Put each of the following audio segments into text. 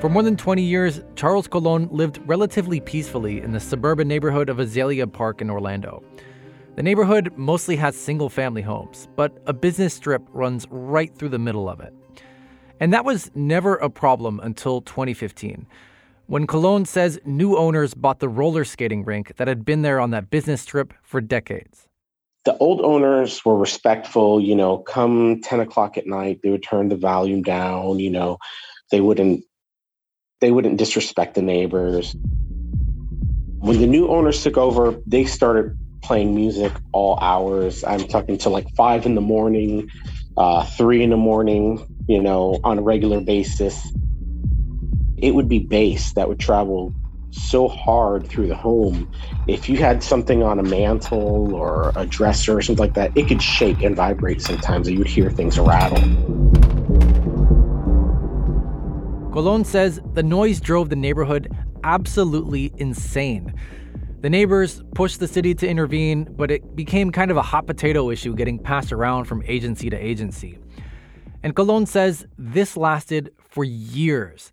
For more than 20 years, Charles Colon lived relatively peacefully in the suburban neighborhood of Azalea Park in Orlando. The neighborhood mostly has single family homes, but a business strip runs right through the middle of it. And that was never a problem until 2015, when Colon says new owners bought the roller skating rink that had been there on that business strip for decades. The old owners were respectful, you know, come 10 o'clock at night, they would turn the volume down, you know, they wouldn't they wouldn't disrespect the neighbors. When the new owners took over, they started playing music all hours. I'm talking to like five in the morning, uh, three in the morning, you know, on a regular basis. It would be bass that would travel so hard through the home. If you had something on a mantle or a dresser or something like that, it could shake and vibrate sometimes, and you would hear things rattle. Colon says the noise drove the neighborhood absolutely insane. The neighbors pushed the city to intervene, but it became kind of a hot potato issue getting passed around from agency to agency. And Colon says this lasted for years.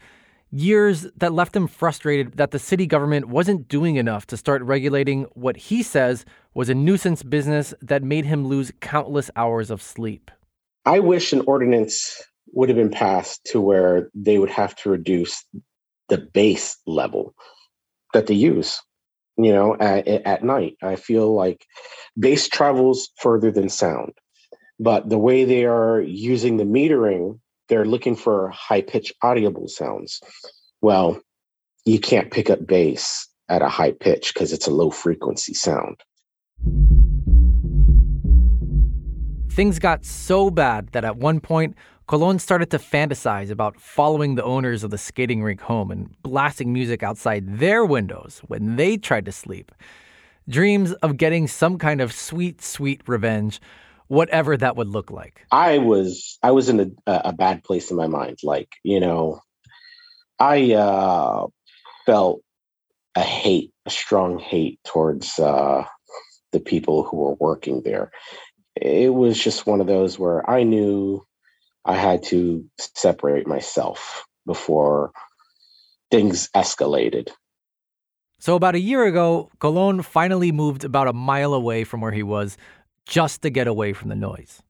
Years that left him frustrated that the city government wasn't doing enough to start regulating what he says was a nuisance business that made him lose countless hours of sleep. I wish an ordinance would have been passed to where they would have to reduce the bass level that they use you know at, at night. I feel like bass travels further than sound but the way they are using the metering they're looking for high pitch audible sounds. Well you can't pick up bass at a high pitch because it's a low frequency sound. Things got so bad that at one point Colon started to fantasize about following the owners of the skating rink home and blasting music outside their windows when they tried to sleep. Dreams of getting some kind of sweet, sweet revenge, whatever that would look like. I was I was in a, a bad place in my mind. Like you know, I uh, felt a hate, a strong hate towards uh, the people who were working there. It was just one of those where I knew I had to separate myself before things escalated. So, about a year ago, Colon finally moved about a mile away from where he was just to get away from the noise.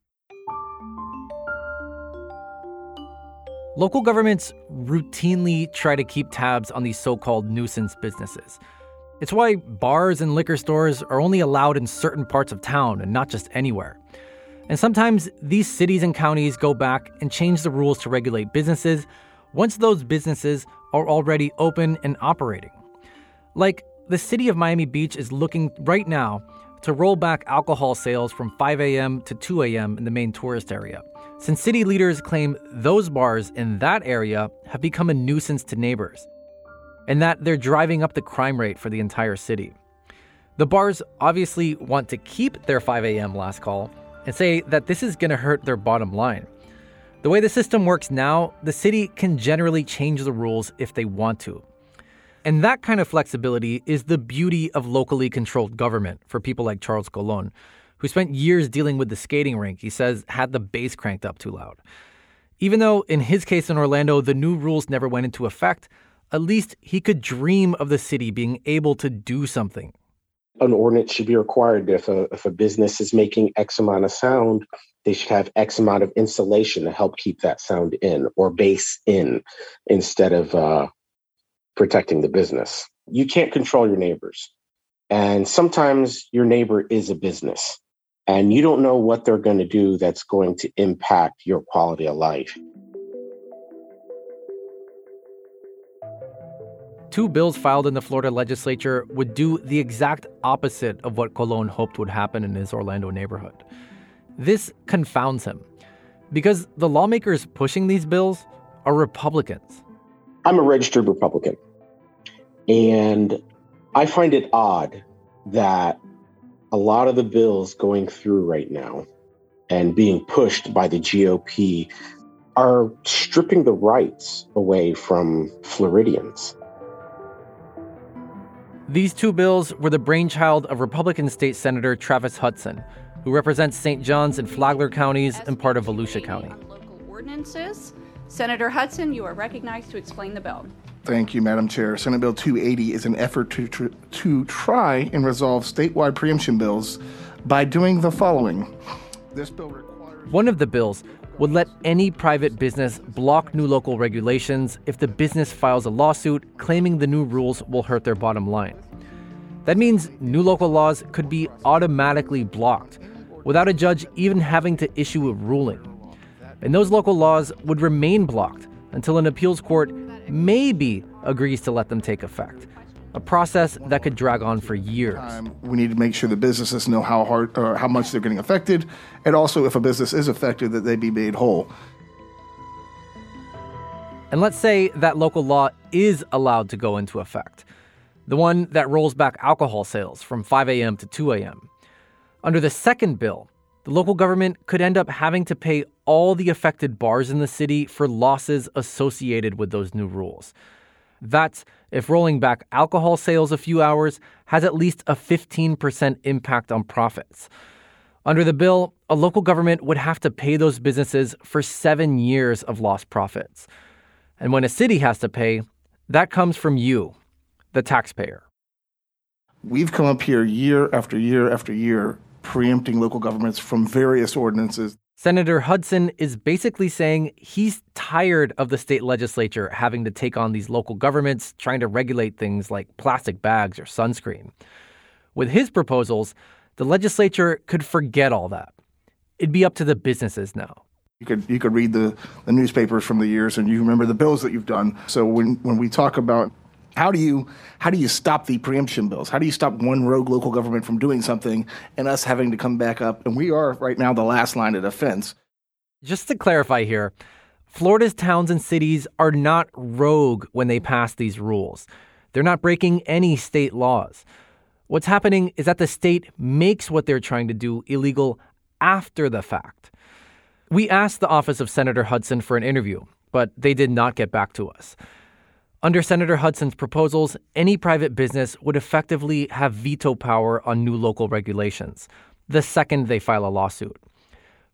Local governments routinely try to keep tabs on these so called nuisance businesses. It's why bars and liquor stores are only allowed in certain parts of town and not just anywhere. And sometimes these cities and counties go back and change the rules to regulate businesses once those businesses are already open and operating. Like the city of Miami Beach is looking right now to roll back alcohol sales from 5 a.m. to 2 a.m. in the main tourist area, since city leaders claim those bars in that area have become a nuisance to neighbors and that they're driving up the crime rate for the entire city. The bars obviously want to keep their 5 a.m. last call and say that this is going to hurt their bottom line. The way the system works now, the city can generally change the rules if they want to. And that kind of flexibility is the beauty of locally controlled government for people like Charles Colon, who spent years dealing with the skating rink he says had the bass cranked up too loud. Even though in his case in Orlando, the new rules never went into effect, at least he could dream of the city being able to do something an ordinance should be required if a, if a business is making X amount of sound, they should have X amount of insulation to help keep that sound in or bass in instead of uh, protecting the business. You can't control your neighbors. And sometimes your neighbor is a business and you don't know what they're going to do that's going to impact your quality of life. Two bills filed in the Florida legislature would do the exact opposite of what Colon hoped would happen in his Orlando neighborhood. This confounds him because the lawmakers pushing these bills are Republicans. I'm a registered Republican, and I find it odd that a lot of the bills going through right now and being pushed by the GOP are stripping the rights away from Floridians. These two bills were the brainchild of Republican State Senator Travis Hutson, who represents St. Johns and Flagler counties and part of Volusia County. Local ordinances Senator Hutson, you are recognized to explain the bill. Thank you, Madam Chair. Senate Bill 280 is an effort to, tr- to try and resolve statewide preemption bills by doing the following. This bill requires. One of the bills would let any private business block new local regulations if the business files a lawsuit claiming the new rules will hurt their bottom line. That means new local laws could be automatically blocked without a judge even having to issue a ruling. And those local laws would remain blocked until an appeals court maybe agrees to let them take effect. A process that could drag on for years. We need to make sure the businesses know how hard or how much they're getting affected, and also if a business is affected, that they be made whole. And let's say that local law is allowed to go into effect the one that rolls back alcohol sales from 5 a.m. to 2 a.m. Under the second bill, the local government could end up having to pay all the affected bars in the city for losses associated with those new rules. That's if rolling back alcohol sales a few hours has at least a 15% impact on profits. Under the bill, a local government would have to pay those businesses for seven years of lost profits. And when a city has to pay, that comes from you, the taxpayer. We've come up here year after year after year preempting local governments from various ordinances. Senator Hutson is basically saying he's tired of the state legislature having to take on these local governments trying to regulate things like plastic bags or sunscreen. With his proposals, the legislature could forget all that. It'd be up to the businesses now. You could you could read the, the newspapers from the years and you remember the bills that you've done. So when, when we talk about how do you how do you stop the preemption bills? How do you stop one rogue local government from doing something and us having to come back up? And we are right now the last line of defense. Just to clarify here, Florida's towns and cities are not rogue when they pass these rules. They're not breaking any state laws. What's happening is that the state makes what they're trying to do illegal after the fact. We asked the office of Senator Hutson for an interview, but they did not get back to us. Under Senator Hutson's proposals, any private business would effectively have veto power on new local regulations the second they file a lawsuit.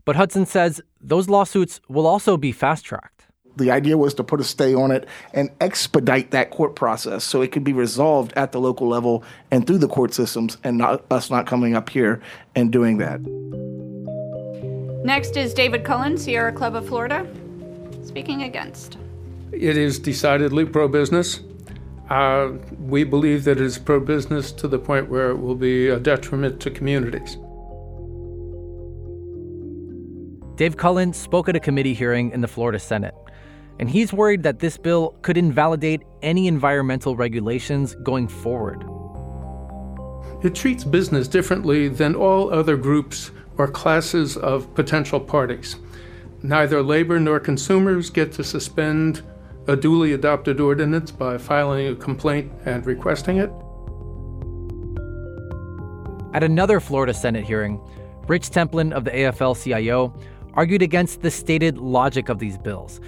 But Hutson says those lawsuits will also be fast tracked. The idea was to put a stay on it and expedite that court process so it could be resolved at the local level and through the court systems and not us not coming up here and doing that. Next is David Cullen, Sierra Club of Florida, speaking against. It is decidedly pro business. Uh, we believe that it is pro business to the point where it will be a detriment to communities. Dave Cullen spoke at a committee hearing in the Florida Senate, and he's worried that this bill could invalidate any environmental regulations going forward. It treats business differently than all other groups or classes of potential parties. Neither labor nor consumers get to suspend a duly adopted ordinance by filing a complaint and requesting it. At another Florida Senate hearing, Rich Templin of the AFL CIO argued against the stated logic of these bills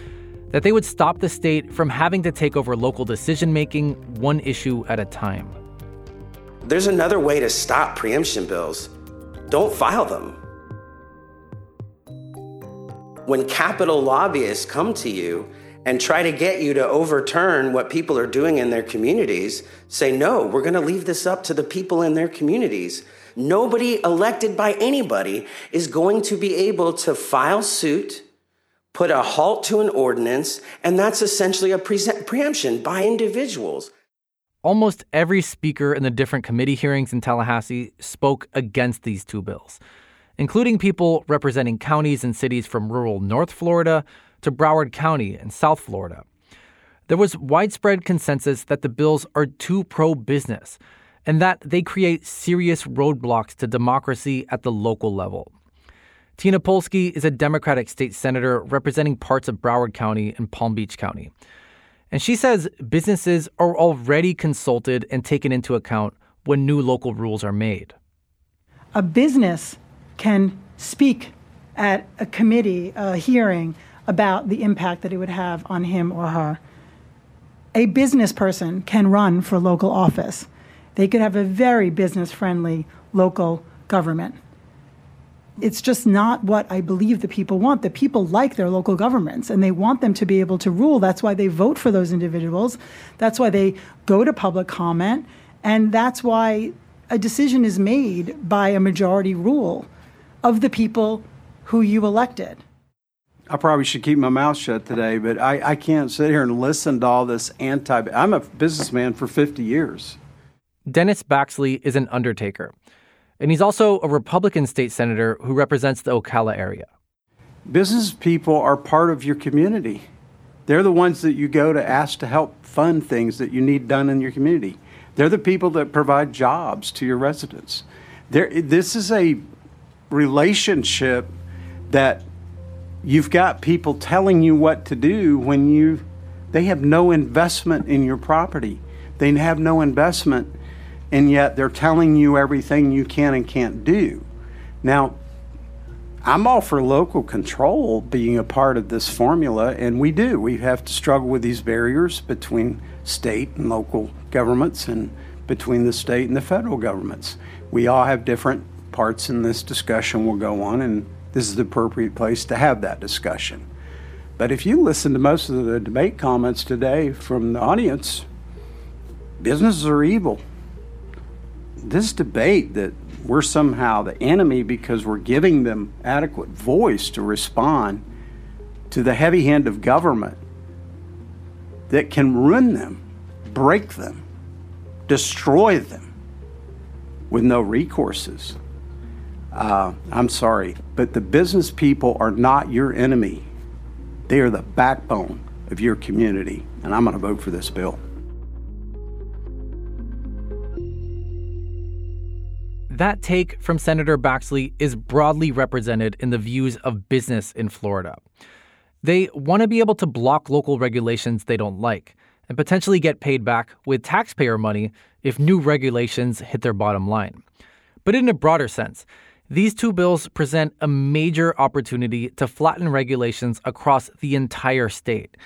that they would stop the state from having to take over local decision making one issue at a time. There's another way to stop preemption bills. Don't file them. When capital lobbyists come to you and try to get you to overturn what people are doing in their communities, say, no, we're going to leave this up to the people in their communities. Nobody elected by anybody is going to be able to file suit, put a halt to an ordinance, and that's essentially a pre- preemption by individuals. Almost every speaker in the different committee hearings in Tallahassee spoke against these two bills, including people representing counties and cities from rural North Florida to Broward County in South Florida. There was widespread consensus that the bills are too pro business and that they create serious roadblocks to democracy at the local level. Tina Polsky is a Democratic state senator representing parts of Broward County and Palm Beach County. And she says businesses are already consulted and taken into account when new local rules are made. A business can speak at a committee, a hearing, about the impact that it would have on him or her. A business person can run for local office. They could have a very business friendly local government. it's just not what I believe the people want. The people like their local governments and they want them to be able to rule. That's why they vote for those individuals. That's why they go to public comment. And that's why a decision is made by a majority rule of the people who you elected. I probably should keep my mouth shut today, but I, I can't sit here and listen to all this anti. I'm a businessman for 50 years. Dennis Baxley is an undertaker, and he's also a Republican state senator who represents the Ocala area. Business people are part of your community. They're the ones that you go to ask to help fund things that you need done in your community. They're the people that provide jobs to your residents. There, this is a relationship that you've got people telling you what to do when you they have no investment in your property. They have no investment and yet they're telling you everything you can and can't do. Now, I'm all for local control being a part of this formula, and we do. We have to struggle with these barriers between state and local governments and between the state and the federal governments. We all have different parts in this discussion We'll go on, and this is the appropriate place to have that discussion. But if you listen to most of the debate comments today from the audience, businesses are evil this debate that we're somehow the enemy because we're giving them adequate voice to respond to the heavy hand of government that can ruin them, break them, destroy them with no recourses. Uh, I'm sorry, but the business people are not your enemy. They are the backbone of your community, and I'm going to vote for this bill. That take from Senator Baxley is broadly represented in the views of business in Florida. They want to be able to block local regulations they don't like and potentially get paid back with taxpayer money if new regulations hit their bottom line. But in a broader sense, these two bills present a major opportunity to flatten regulations across the entire state.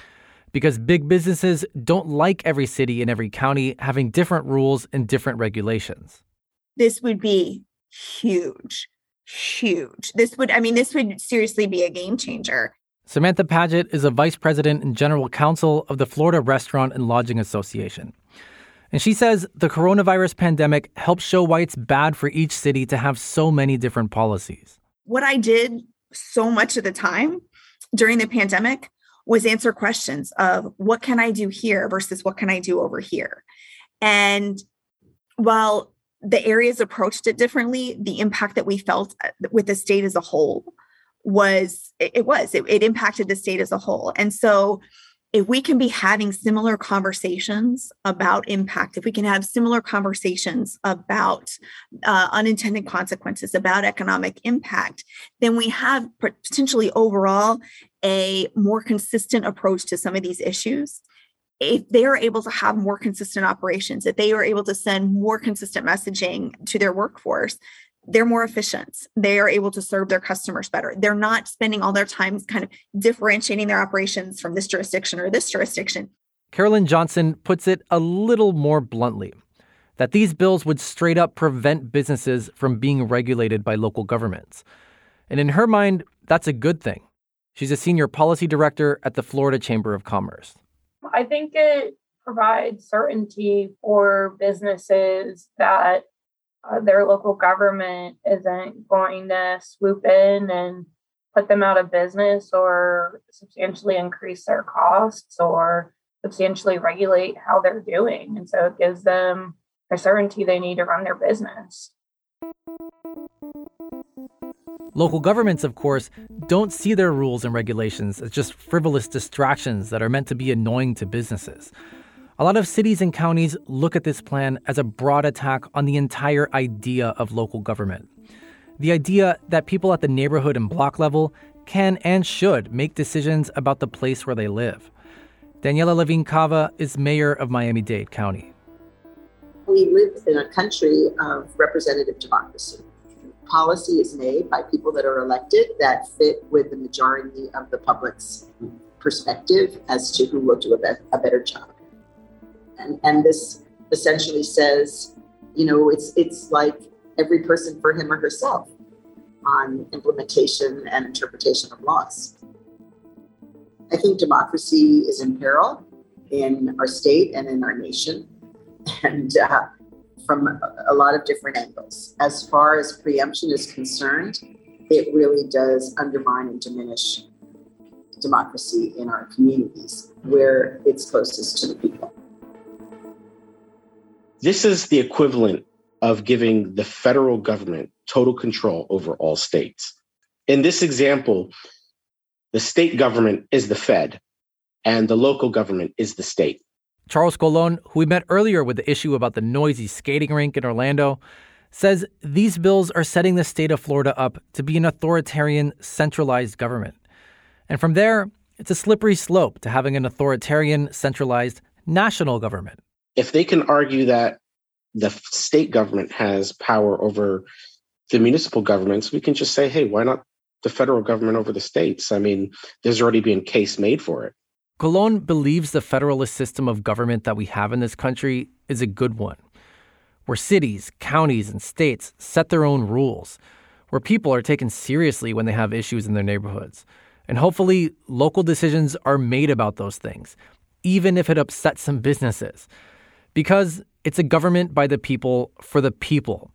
Because big businesses don't like every city and every county having different rules and different regulations this would be huge, huge. This would, I mean, this would seriously be a game changer. Samantha Padgett is a vice president and general counsel of the Florida Restaurant and Lodging Association. And she says the coronavirus pandemic helps show why it's bad for each city to have so many different policies. What I did so much of the time during the pandemic was answer questions of what can I do here versus what can I do over here. And while the areas approached it differently, the impact that we felt uh, with the state as a whole was it, was it, it impacted the state as a whole. And so if we can be having similar conversations about impact, if we can have similar conversations about uh, unintended consequences, about economic impact, then we have potentially overall a more consistent approach to some of these issues. If they are able to have more consistent operations, if they are able to send more consistent messaging to their workforce, they're more efficient. They are able to serve their customers better. They're not spending all their time kind of differentiating their operations from this jurisdiction or this jurisdiction. Carolyn Johnson puts it a little more bluntly that these bills would straight up prevent businesses from being regulated by local governments. And in her mind, that's a good thing. She's a senior policy director at the Florida Chamber of Commerce. I think it provides certainty for businesses that uh, their local government isn't going to swoop in and put them out of business or substantially increase their costs or substantially regulate how they're doing. And so it gives them the certainty they need to run their business. Local governments, of course, don't see their rules and regulations as just frivolous distractions that are meant to be annoying to businesses. A lot of cities and counties look at this plan as a broad attack on the entire idea of local government. The idea that people at the neighborhood and block level can and should make decisions about the place where they live. Daniela Levine Cava is mayor of Miami Dade County. We live in a country of representative democracy policy is made by people that are elected that fit with the majority of the public's perspective as to who will do a, be- a better job. And, and this essentially says, you know, it's it's like every person for him or herself. on implementation and interpretation of laws. I think democracy is in peril in our state and in our nation, and uh, from a lot of different angles. As far as preemption is concerned, it really does undermine and diminish democracy in our communities where it's closest to the people. This is the equivalent of giving the federal government total control over all states. In this example, the state government is the Fed and the local government is the state. Charles Colon, who we met earlier with the issue about the noisy skating rink in Orlando, says these bills are setting the state of Florida up to be an authoritarian, centralized government. And from there, it's a slippery slope to having an authoritarian, centralized national government. If they can argue that the state government has power over the municipal governments, we can just say, hey, why not the federal government over the states? I mean, there's already been case made for it. Colon believes the federalist system of government that we have in this country is a good one, where cities, counties, and states set their own rules, where people are taken seriously when they have issues in their neighborhoods. And hopefully, local decisions are made about those things, even if it upsets some businesses. Because it's a government by the people for the people,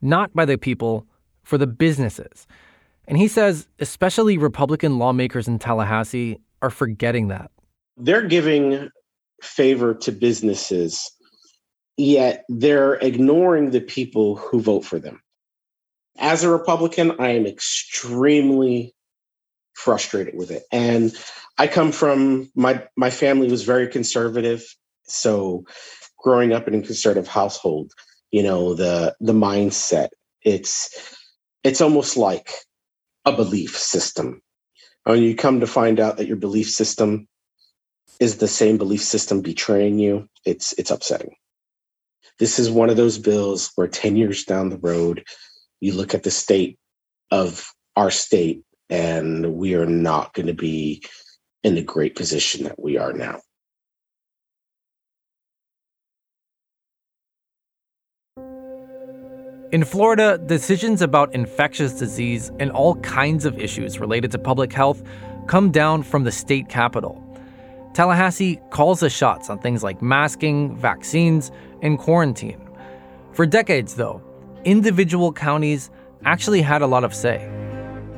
not by the people for the businesses. And he says, especially Republican lawmakers in Tallahassee are forgetting that. They're giving favor to businesses, yet they're ignoring the people who vote for them. As a Republican, I am extremely frustrated with it. And I come from my my family was very conservative, so growing up in a conservative household, you know, the the mindset, it's it's almost like a belief system. When you come to find out that your belief system is the same belief system betraying you, it's it's upsetting. This is one of those bills where 10 years down the road, you look at the state of our state and we are not going to be in the great position that we are now. In Florida, decisions about infectious disease and all kinds of issues related to public health come down from the state capital. Tallahassee calls the shots on things like masking, vaccines, and quarantine. For decades, though, individual counties actually had a lot of say.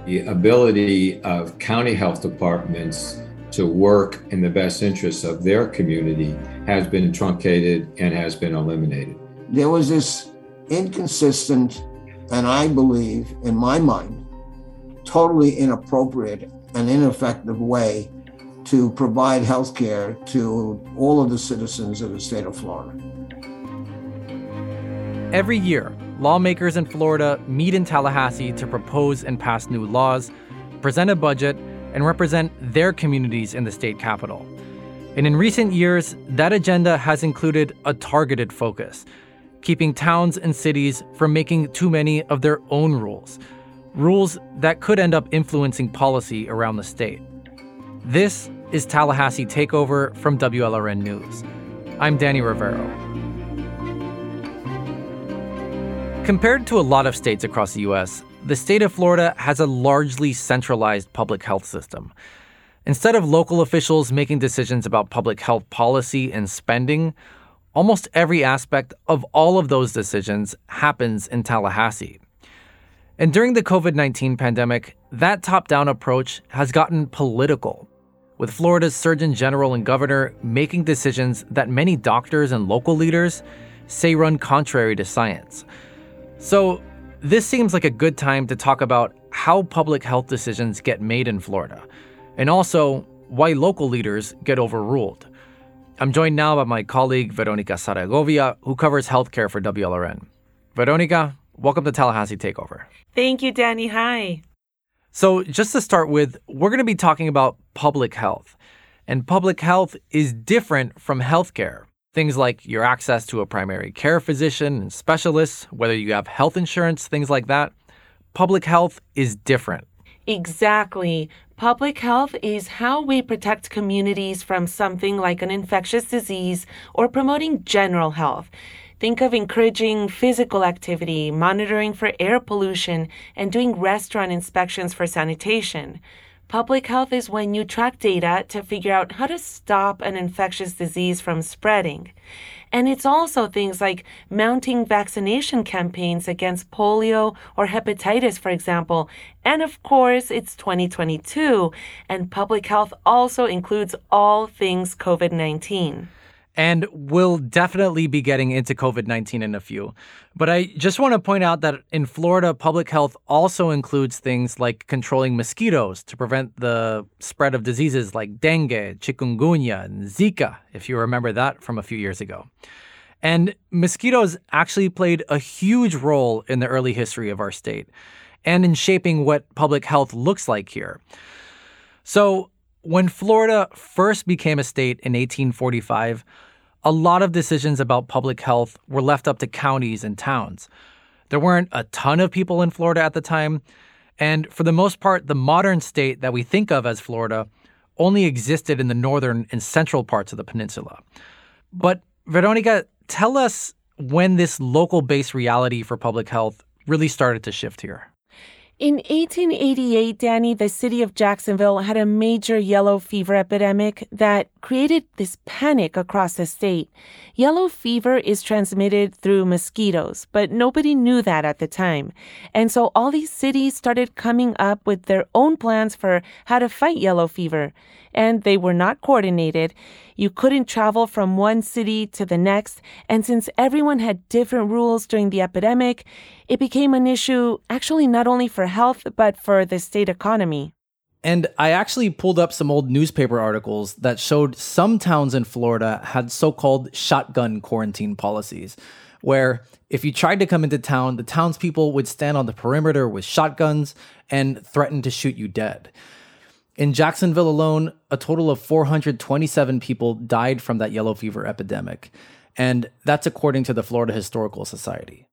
The ability of county health departments to work in the best interests of their community has been truncated and has been eliminated. There was this inconsistent, and I believe, in my mind, totally inappropriate and ineffective way to provide health care to all of the citizens of the state of Florida. Every year, lawmakers in Florida meet in Tallahassee to propose and pass new laws, present a budget, and represent their communities in the state capital. And in recent years, that agenda has included a targeted focus keeping towns and cities from making too many of their own rules, rules that could end up influencing policy around the state. This is Tallahassee Takeover from WLRN News. I'm Danny Rivero. Compared to a lot of states across the U.S., the state of Florida has a largely centralized public health system. Instead of local officials making decisions about public health policy and spending, Almost every aspect of all of those decisions happens in Tallahassee. And during the COVID 19 pandemic, that top down approach has gotten political, with Florida's Surgeon General and Governor making decisions that many doctors and local leaders say run contrary to science. So, this seems like a good time to talk about how public health decisions get made in Florida, and also why local leaders get overruled. I'm joined now by my colleague Veronica Zaragovia, who covers healthcare for WLRN. Veronica, welcome to Tallahassee Takeover. Thank you, Danny. Hi. So, just to start with, we're going to be talking about public health. And public health is different from healthcare. Things like your access to a primary care physician and specialists, whether you have health insurance, things like that. Public health is different. Exactly. Public health is how we protect communities from something like an infectious disease or promoting general health. Think of encouraging physical activity, monitoring for air pollution, and doing restaurant inspections for sanitation. Public health is when you track data to figure out how to stop an infectious disease from spreading. And it's also things like mounting vaccination campaigns against polio or hepatitis, for example. And of course, it's 2022, and public health also includes all things COVID 19. And we'll definitely be getting into COVID 19 in a few. But I just want to point out that in Florida, public health also includes things like controlling mosquitoes to prevent the spread of diseases like dengue, chikungunya, and Zika, if you remember that from a few years ago. And mosquitoes actually played a huge role in the early history of our state and in shaping what public health looks like here. So, when Florida first became a state in 1845, a lot of decisions about public health were left up to counties and towns. There weren't a ton of people in Florida at the time, and for the most part, the modern state that we think of as Florida only existed in the northern and central parts of the peninsula. But, Veronica, tell us when this local based reality for public health really started to shift here. In 1888, Danny, the city of Jacksonville had a major yellow fever epidemic that created this panic across the state. Yellow fever is transmitted through mosquitoes, but nobody knew that at the time. And so all these cities started coming up with their own plans for how to fight yellow fever. And they were not coordinated. You couldn't travel from one city to the next. And since everyone had different rules during the epidemic, it became an issue actually not only for health, but for the state economy. And I actually pulled up some old newspaper articles that showed some towns in Florida had so called shotgun quarantine policies, where if you tried to come into town, the townspeople would stand on the perimeter with shotguns and threaten to shoot you dead. In Jacksonville alone, a total of 427 people died from that yellow fever epidemic. And that's according to the Florida Historical Society.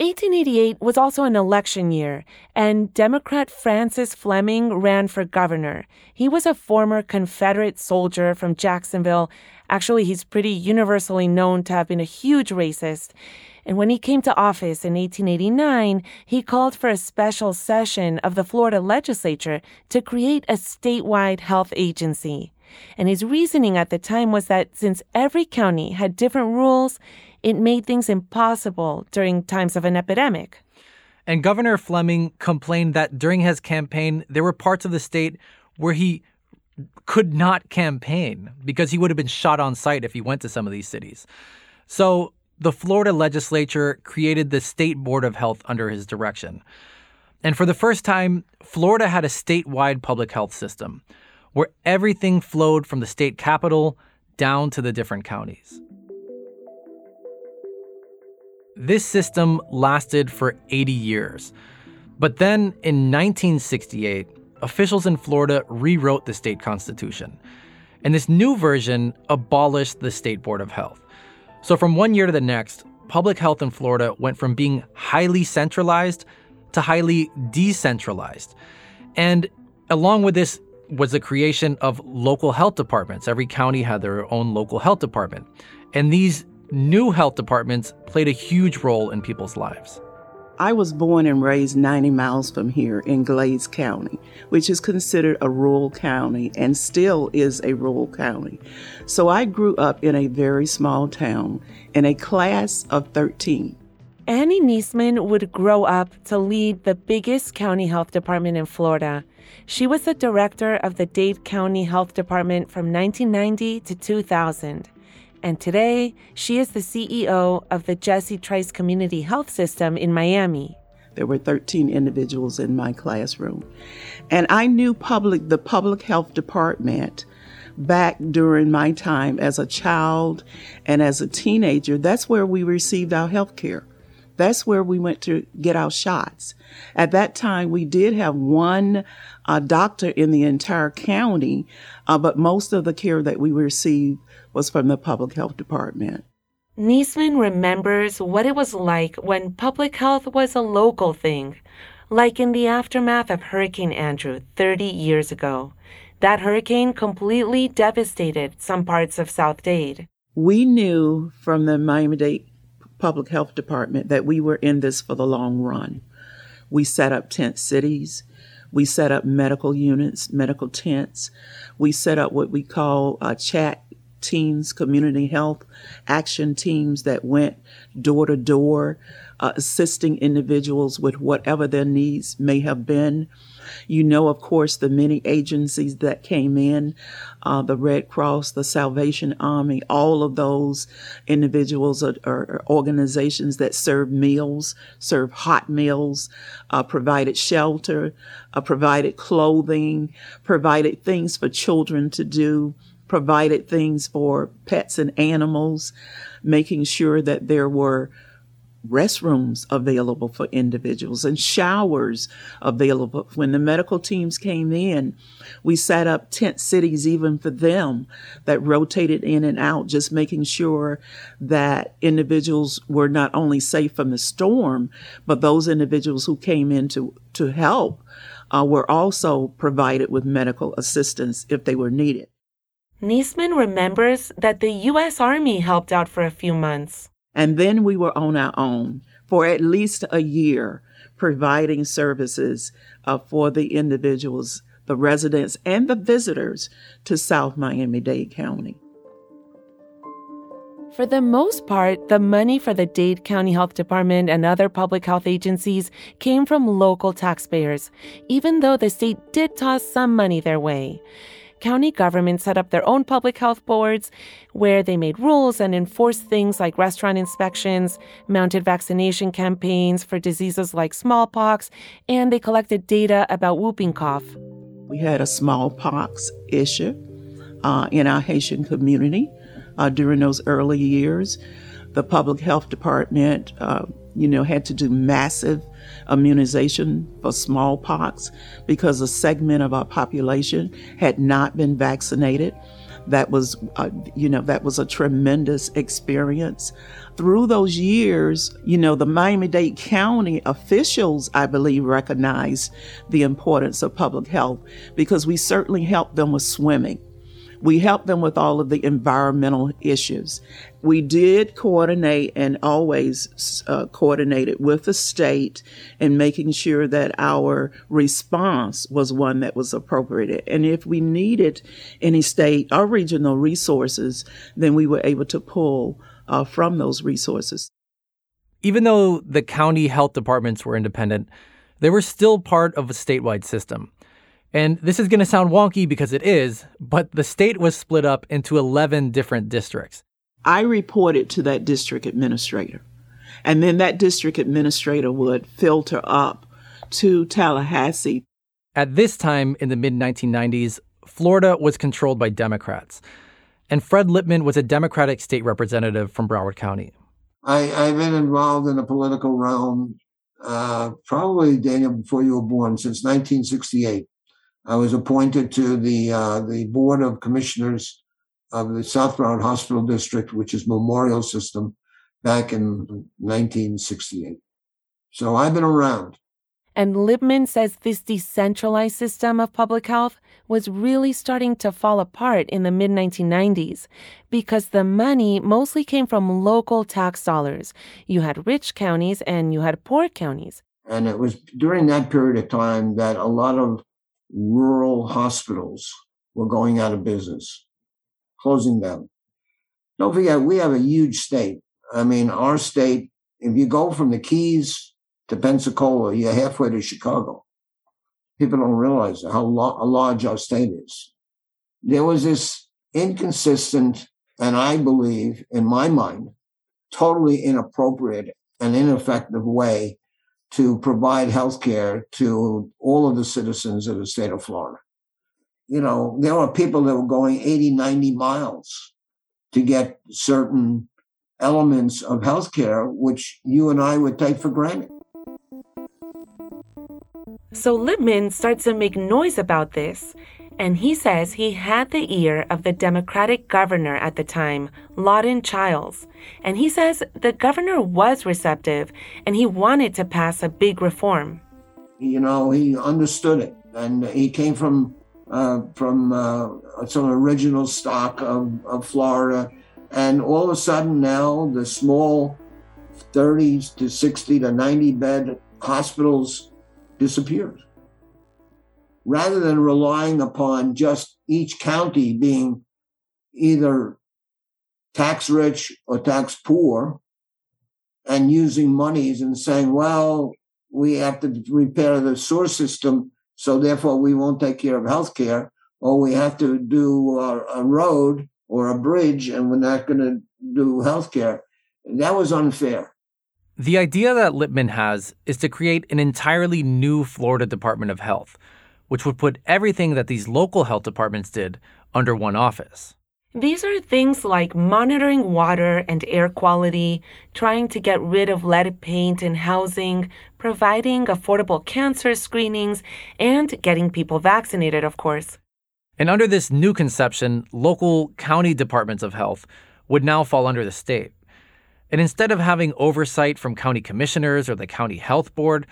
1888 was also an election year, and Democrat Francis Fleming ran for governor. He was a former Confederate soldier from Jacksonville. Actually, he's pretty universally known to have been a huge racist. And when he came to office in 1889, he called for a special session of the Florida legislature to create a statewide health agency. And his reasoning at the time was that since every county had different rules, it made things impossible during times of an epidemic. And Governor Fleming complained that during his campaign, there were parts of the state where he could not campaign because he would have been shot on sight if he went to some of these cities. So the Florida legislature created the State Board of Health under his direction. And for the first time, Florida had a statewide public health system where everything flowed from the state capital down to the different counties. This system lasted for 80 years. But then in 1968, officials in Florida rewrote the state constitution. And this new version abolished the State Board of Health. So from one year to the next, public health in Florida went from being highly centralized to highly decentralized. And along with this was the creation of local health departments. Every county had their own local health department. And these new health departments played a huge role in people's lives. I was born and raised 90 miles from here in Glades County, which is considered a rural county and still is a rural county. So I grew up in a very small town in a class of 13. Annie Neasman would grow up to lead the biggest county health department in Florida. She was the director of the Dade County Health Department from 1990 to 2000 and today she is the CEO of the Jessie Trice Community Health System in Miami. There were 13 individuals in my classroom. And I knew public the public health department back during my time as a child and as a teenager. That's where we received our health care. That's where we went to get our shots. At that time, we did have one uh, doctor in the entire county, uh, but most of the care that we received was from the public health department. Neasman remembers what it was like when public health was a local thing, like in the aftermath of Hurricane Andrew 30 years ago. That hurricane completely devastated some parts of South Dade. We knew from the Miami Dade public health department that we were in this for the long run. We set up tent cities. We set up medical units, medical tents. We set up what we call uh, chat teams, community health action teams that went door to door, uh, assisting individuals with whatever their needs may have been. You know, of course, the many agencies that came in uh, the Red Cross, the Salvation Army, all of those individuals or, or organizations that serve meals, serve hot meals, uh, provided shelter, uh, provided clothing, provided things for children to do provided things for pets and animals, making sure that there were restrooms available for individuals and showers available. When the medical teams came in, we set up tent cities even for them that rotated in and out, just making sure that individuals were not only safe from the storm, but those individuals who came in to, to help uh, were also provided with medical assistance if they were needed. Neasman remembers that the U.S. Army helped out for a few months. And then we were on our own for at least a year, providing services uh, for the individuals, the residents, and the visitors to South Miami Dade County. For the most part, the money for the Dade County Health Department and other public health agencies came from local taxpayers, even though the state did toss some money their way county governments set up their own public health boards where they made rules and enforced things like restaurant inspections, mounted vaccination campaigns for diseases like smallpox, and they collected data about whooping cough. We had a smallpox issue uh, in our Haitian community uh, during those early years. The public health department, uh, you know, had to do massive immunization for smallpox because a segment of our population had not been vaccinated. That was, uh, you know, that was a tremendous experience. Through those years, you know, the Miami Dade County officials, I believe, recognized the importance of public health because we certainly helped them with swimming we helped them with all of the environmental issues. We did coordinate and always uh, coordinated with the state in making sure that our response was one that was appropriate. And if we needed any state or regional resources, then we were able to pull uh, from those resources. Even though the county health departments were independent, they were still part of a statewide system. And this is going to sound wonky because it is, but the state was split up into 11 different districts. I reported to that district administrator, and then that district administrator would filter up to Tallahassee. At this time in the mid 1990s, Florida was controlled by Democrats, and Fred Lippman was a Democratic state representative from Broward County. I, have been involved in the political realm uh, probably, Daniel, before you were born, since 1968. I was appointed to the uh, the board of commissioners of the South Broward Hospital District, which is Memorial System, back in 1968. So I've been around. And Lippman says this decentralized system of public health was really starting to fall apart in the mid 1990s because the money mostly came from local tax dollars. You had rich counties and you had poor counties. And it was during that period of time that a lot of rural hospitals were going out of business, closing down. Don't forget, we have a huge state. I mean, our state, if you go from the Keys to Pensacola, you're halfway to Chicago. People don't realize how large our state is. There was this inconsistent, and I believe, in my mind, totally inappropriate and ineffective way to provide health care to all of the citizens of the state of Florida. You know, there were people that were going 80, 90 miles to get certain elements of health care, which you and I would take for granted. So Lippman starts to make noise about this and he says he had the ear of the Democratic governor at the time, Lawton Chiles. And he says the governor was receptive and he wanted to pass a big reform. You know, he understood it, and he came from uh, from uh, some original stock of, of Florida, and all of a sudden now the small 30 to 60 to 90 bed hospitals disappeared. Rather than relying upon just each county being either tax rich or tax poor and using monies and saying, well, we have to repair the sewer system, so therefore we won't take care of healthcare, or we have to do a, a road or a bridge and we're not going to do healthcare. That was unfair. The idea that Lippman has is to create an entirely new Florida Department of Health, which would put everything that these local health departments did under one office. These are things like monitoring water and air quality, trying to get rid of lead paint in housing, providing affordable cancer screenings, and getting people vaccinated, of course. And under this new conception, local county departments of health would now fall under the state. And instead of having oversight from county commissioners or the county health board,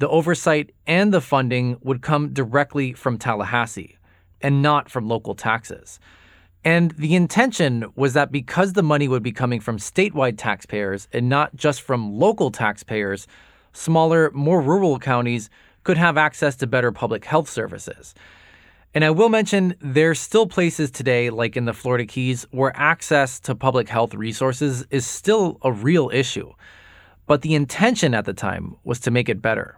the oversight and the funding would come directly from Tallahassee and not from local taxes. And the intention was that because the money would be coming from statewide taxpayers and not just from local taxpayers, smaller, more rural counties could have access to better public health services. And I will mention there's still places today, like in the Florida Keys, where access to public health resources is still a real issue. But the intention at the time was to make it better.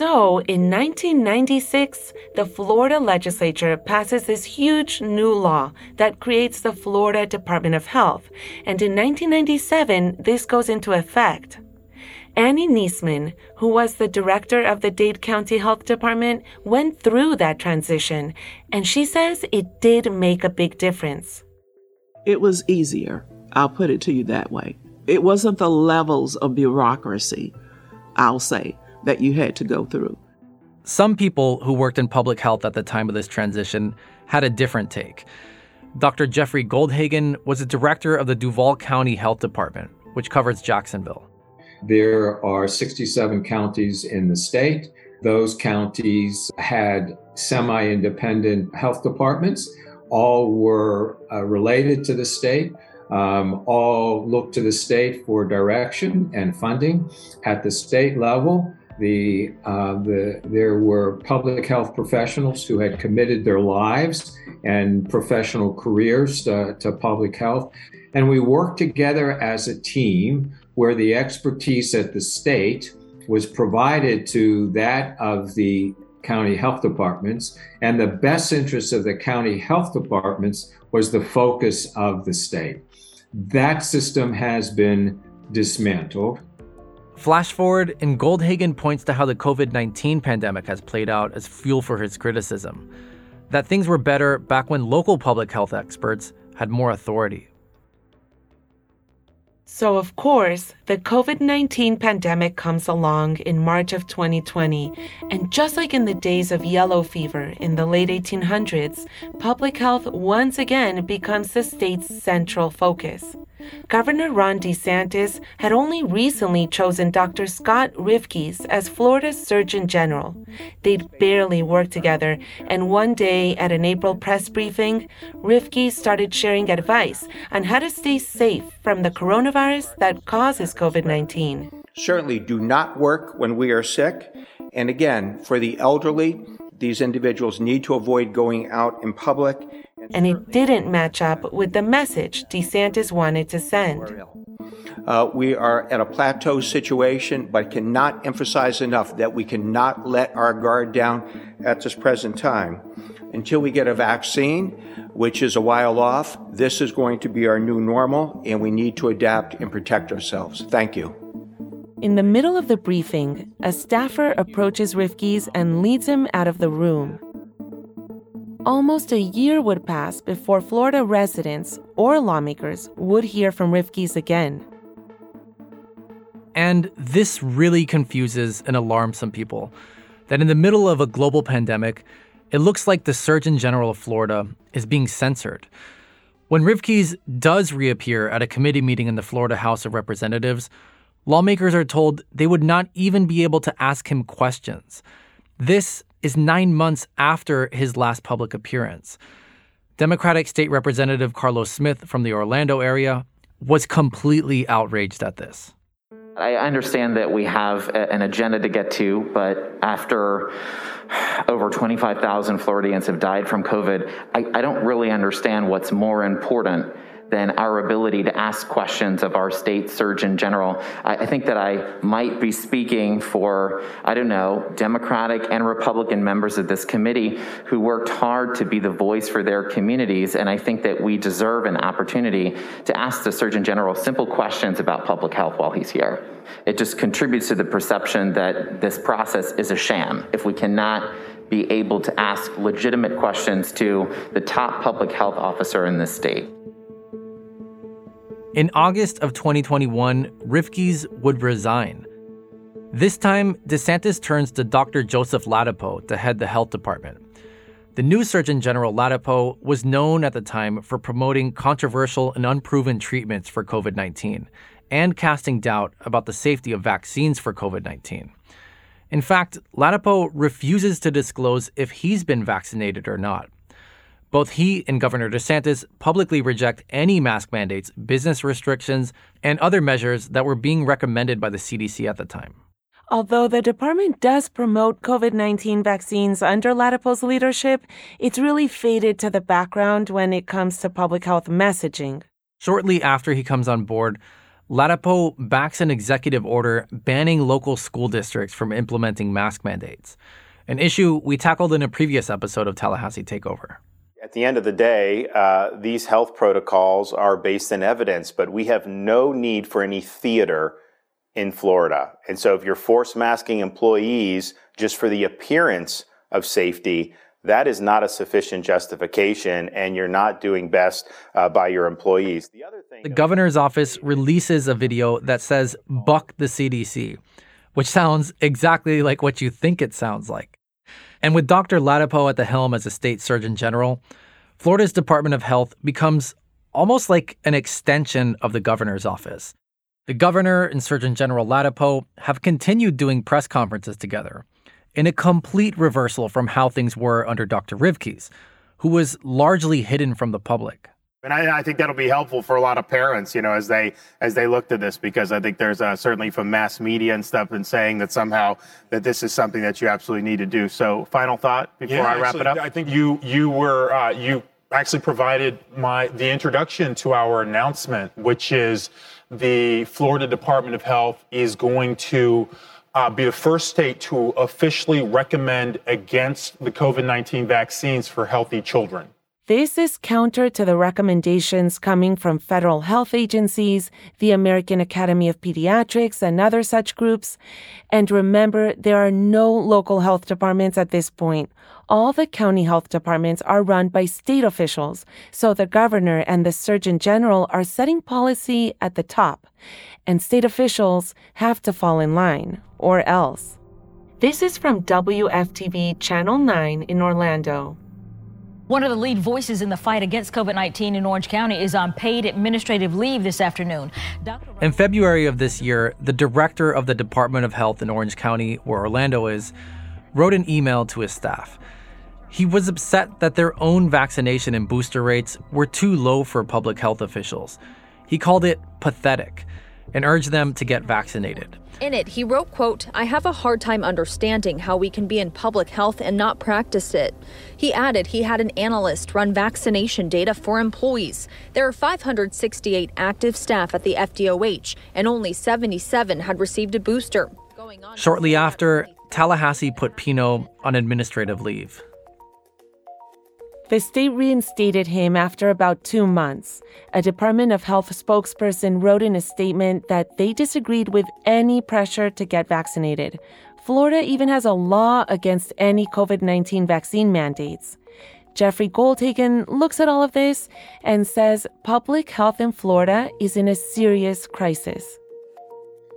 So, in 1996, the Florida legislature passes this huge new law that creates the Florida Department of Health. And in 1997, this goes into effect. Annie Neasman, who was the director of the Dade County Health Department, went through that transition, and she says it did make a big difference. It was easier. I'll put it to you that way. It wasn't the levels of bureaucracy, I'll say that you had to go through. Some people who worked in public health at the time of this transition had a different take. Dr. Jeffrey Goldhagen was the director of the Duval County Health Department, which covers Jacksonville. There are 67 counties in the state. Those counties had semi independent health departments. All were uh, related to the state. Um, all looked to the state for direction and funding. At the state level, the, uh, the, there were public health professionals who had committed their lives and professional careers to, to public health. And we worked together as a team where the expertise at the state was provided to that of the county health departments, and the best interests of the county health departments was the focus of the state. That system has been dismantled. Flash forward, and Goldhagen points to how the COVID 19 pandemic has played out as fuel for his criticism. That things were better back when local public health experts had more authority. So, of course, the COVID 19 pandemic comes along in March of 2020. And just like in the days of yellow fever in the late 1800s, public health once again becomes the state's central focus. Governor Ron DeSantis had only recently chosen Dr. Scott Rivkees as Florida's Surgeon General. They'd barely worked together, and one day at an April press briefing, Rivkees started sharing advice on how to stay safe from the coronavirus that causes COVID 19. Certainly do not work when we are sick. And again, for the elderly, these individuals need to avoid going out in public and it didn't match up with the message DeSantis wanted to send. Uh, we are at a plateau situation, but cannot emphasize enough that we cannot let our guard down at this present time. Until we get a vaccine, which is a while off, this is going to be our new normal, and we need to adapt and protect ourselves. Thank you. In the middle of the briefing, a staffer approaches Rivkees and leads him out of the room. Almost a year would pass before Florida residents or lawmakers would hear from Rivkees again. And this really confuses and alarms some people that in the middle of a global pandemic, it looks like the Surgeon General of Florida is being censored. When Rivkees does reappear at a committee meeting in the Florida House of Representatives, lawmakers are told they would not even be able to ask him questions. This is nine months after his last public appearance. Democratic State Representative Carlos Smith from the Orlando area was completely outraged at this. I understand that we have an agenda to get to, but after over 25,000 Floridians have died from COVID, I, I don't really understand what's more important than our ability to ask questions of our state surgeon general. I, I, think that I might be speaking for, I don't know, Democratic and Republican members of this committee who worked hard to be the voice for their communities. And I think that we deserve an opportunity to ask the surgeon general simple questions about public health while he's here. It just contributes to the perception that this process is a sham. If we cannot be able to ask legitimate questions to the top public health officer in this state. In August of 2021, Rivkees would resign. This time, DeSantis turns to Dr. Joseph Ladapo to head the health department. The new Surgeon General Ladapo was known at the time for promoting controversial and unproven treatments for COVID 19 and casting doubt about the safety of vaccines for COVID 19. In fact, Ladapo refuses to disclose if he's been vaccinated or not. Both he and Governor DeSantis publicly reject any mask mandates, business restrictions, and other measures that were being recommended by the CDC at the time. Although the department does promote COVID 19 vaccines under Ladapo's leadership, it's really faded to the background when it comes to public health messaging. Shortly after he comes on board, Ladapo backs an executive order banning local school districts from implementing mask mandates, an issue we tackled in a previous episode of Tallahassee Takeover. At the end of the day, uh, these health protocols are based in evidence, but we have no need for any theater in Florida. And so if you're force masking employees just for the appearance of safety, that is not a sufficient justification, and you're not doing best uh, by your employees. The other thing, the governor's office releases a video that says "buck the CDC," which sounds exactly like what you think it sounds like. And with Dr. Ladapo at the helm as a state surgeon general, Florida's Department of Health becomes almost like an extension of the governor's office. The governor and Surgeon General Ladapo have continued doing press conferences together in a complete reversal from how things were under Dr. Rivkees, who was largely hidden from the public. And I, I, think that'll be helpful for a lot of parents, you know, as they as they look to this, because I think there's uh, certainly from mass media and stuff and saying that somehow that this is something that you absolutely need to do. So, final thought before yeah, I wrap actually, it up. I think you you were uh, you actually provided my the introduction to our announcement, which is the Florida Department of Health is going to. Uh, be the first state to officially recommend against the COVID 19 vaccines for healthy children. This is counter to the recommendations coming from federal health agencies, the American Academy of Pediatrics, and other such groups. And remember, there are no local health departments at this point. All the county health departments are run by state officials, so the governor and the surgeon general are setting policy at the top. And state officials have to fall in line, or else. This is from WFTV Channel 9 in Orlando. One of the lead voices in the fight against COVID 19 in Orange County is on paid administrative leave this afternoon. Dr. In February of this year, the director of the Department of Health in Orange County, where Orlando is, wrote an email to his staff. He was upset that their own vaccination and booster rates were too low for public health officials. He called it pathetic and urged them to get vaccinated. In it, he wrote, quote, I have a hard time understanding how we can be in public health and not practice it. He added he had an analyst run vaccination data for employees. There are 568 active staff at the FDOH, and only 77 had received a booster. Shortly after, Tallahassee put Pino on administrative leave. The state reinstated him after about two months. A Department of Health spokesperson wrote in a statement that they disagreed with any pressure to get vaccinated. Florida even has a law against any COVID 19 vaccine mandates. Jeffrey Goldhagen looks at all of this and says public health in Florida is in a serious crisis.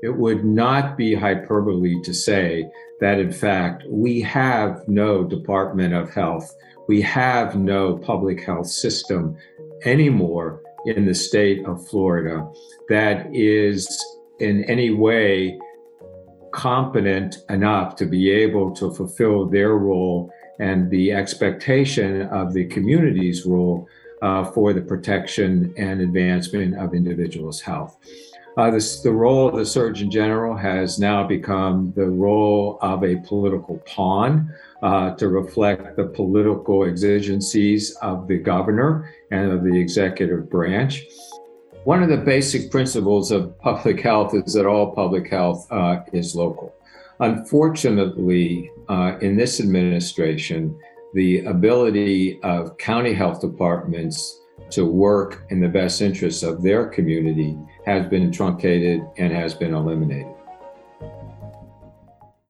It would not be hyperbole to say that, in fact, we have no Department of Health we have no public health system anymore in the state of Florida that is in any way competent enough to be able to fulfill their role and the expectation of the community's role uh, for the protection and advancement of individuals' health. Uh, this, the role of the Surgeon General has now become the role of a political pawn uh, to reflect the political exigencies of the governor and of the executive branch. One of the basic principles of public health is that all public health uh, is local. Unfortunately, uh, in this administration, the ability of county health departments to work in the best interests of their community has been truncated and has been eliminated.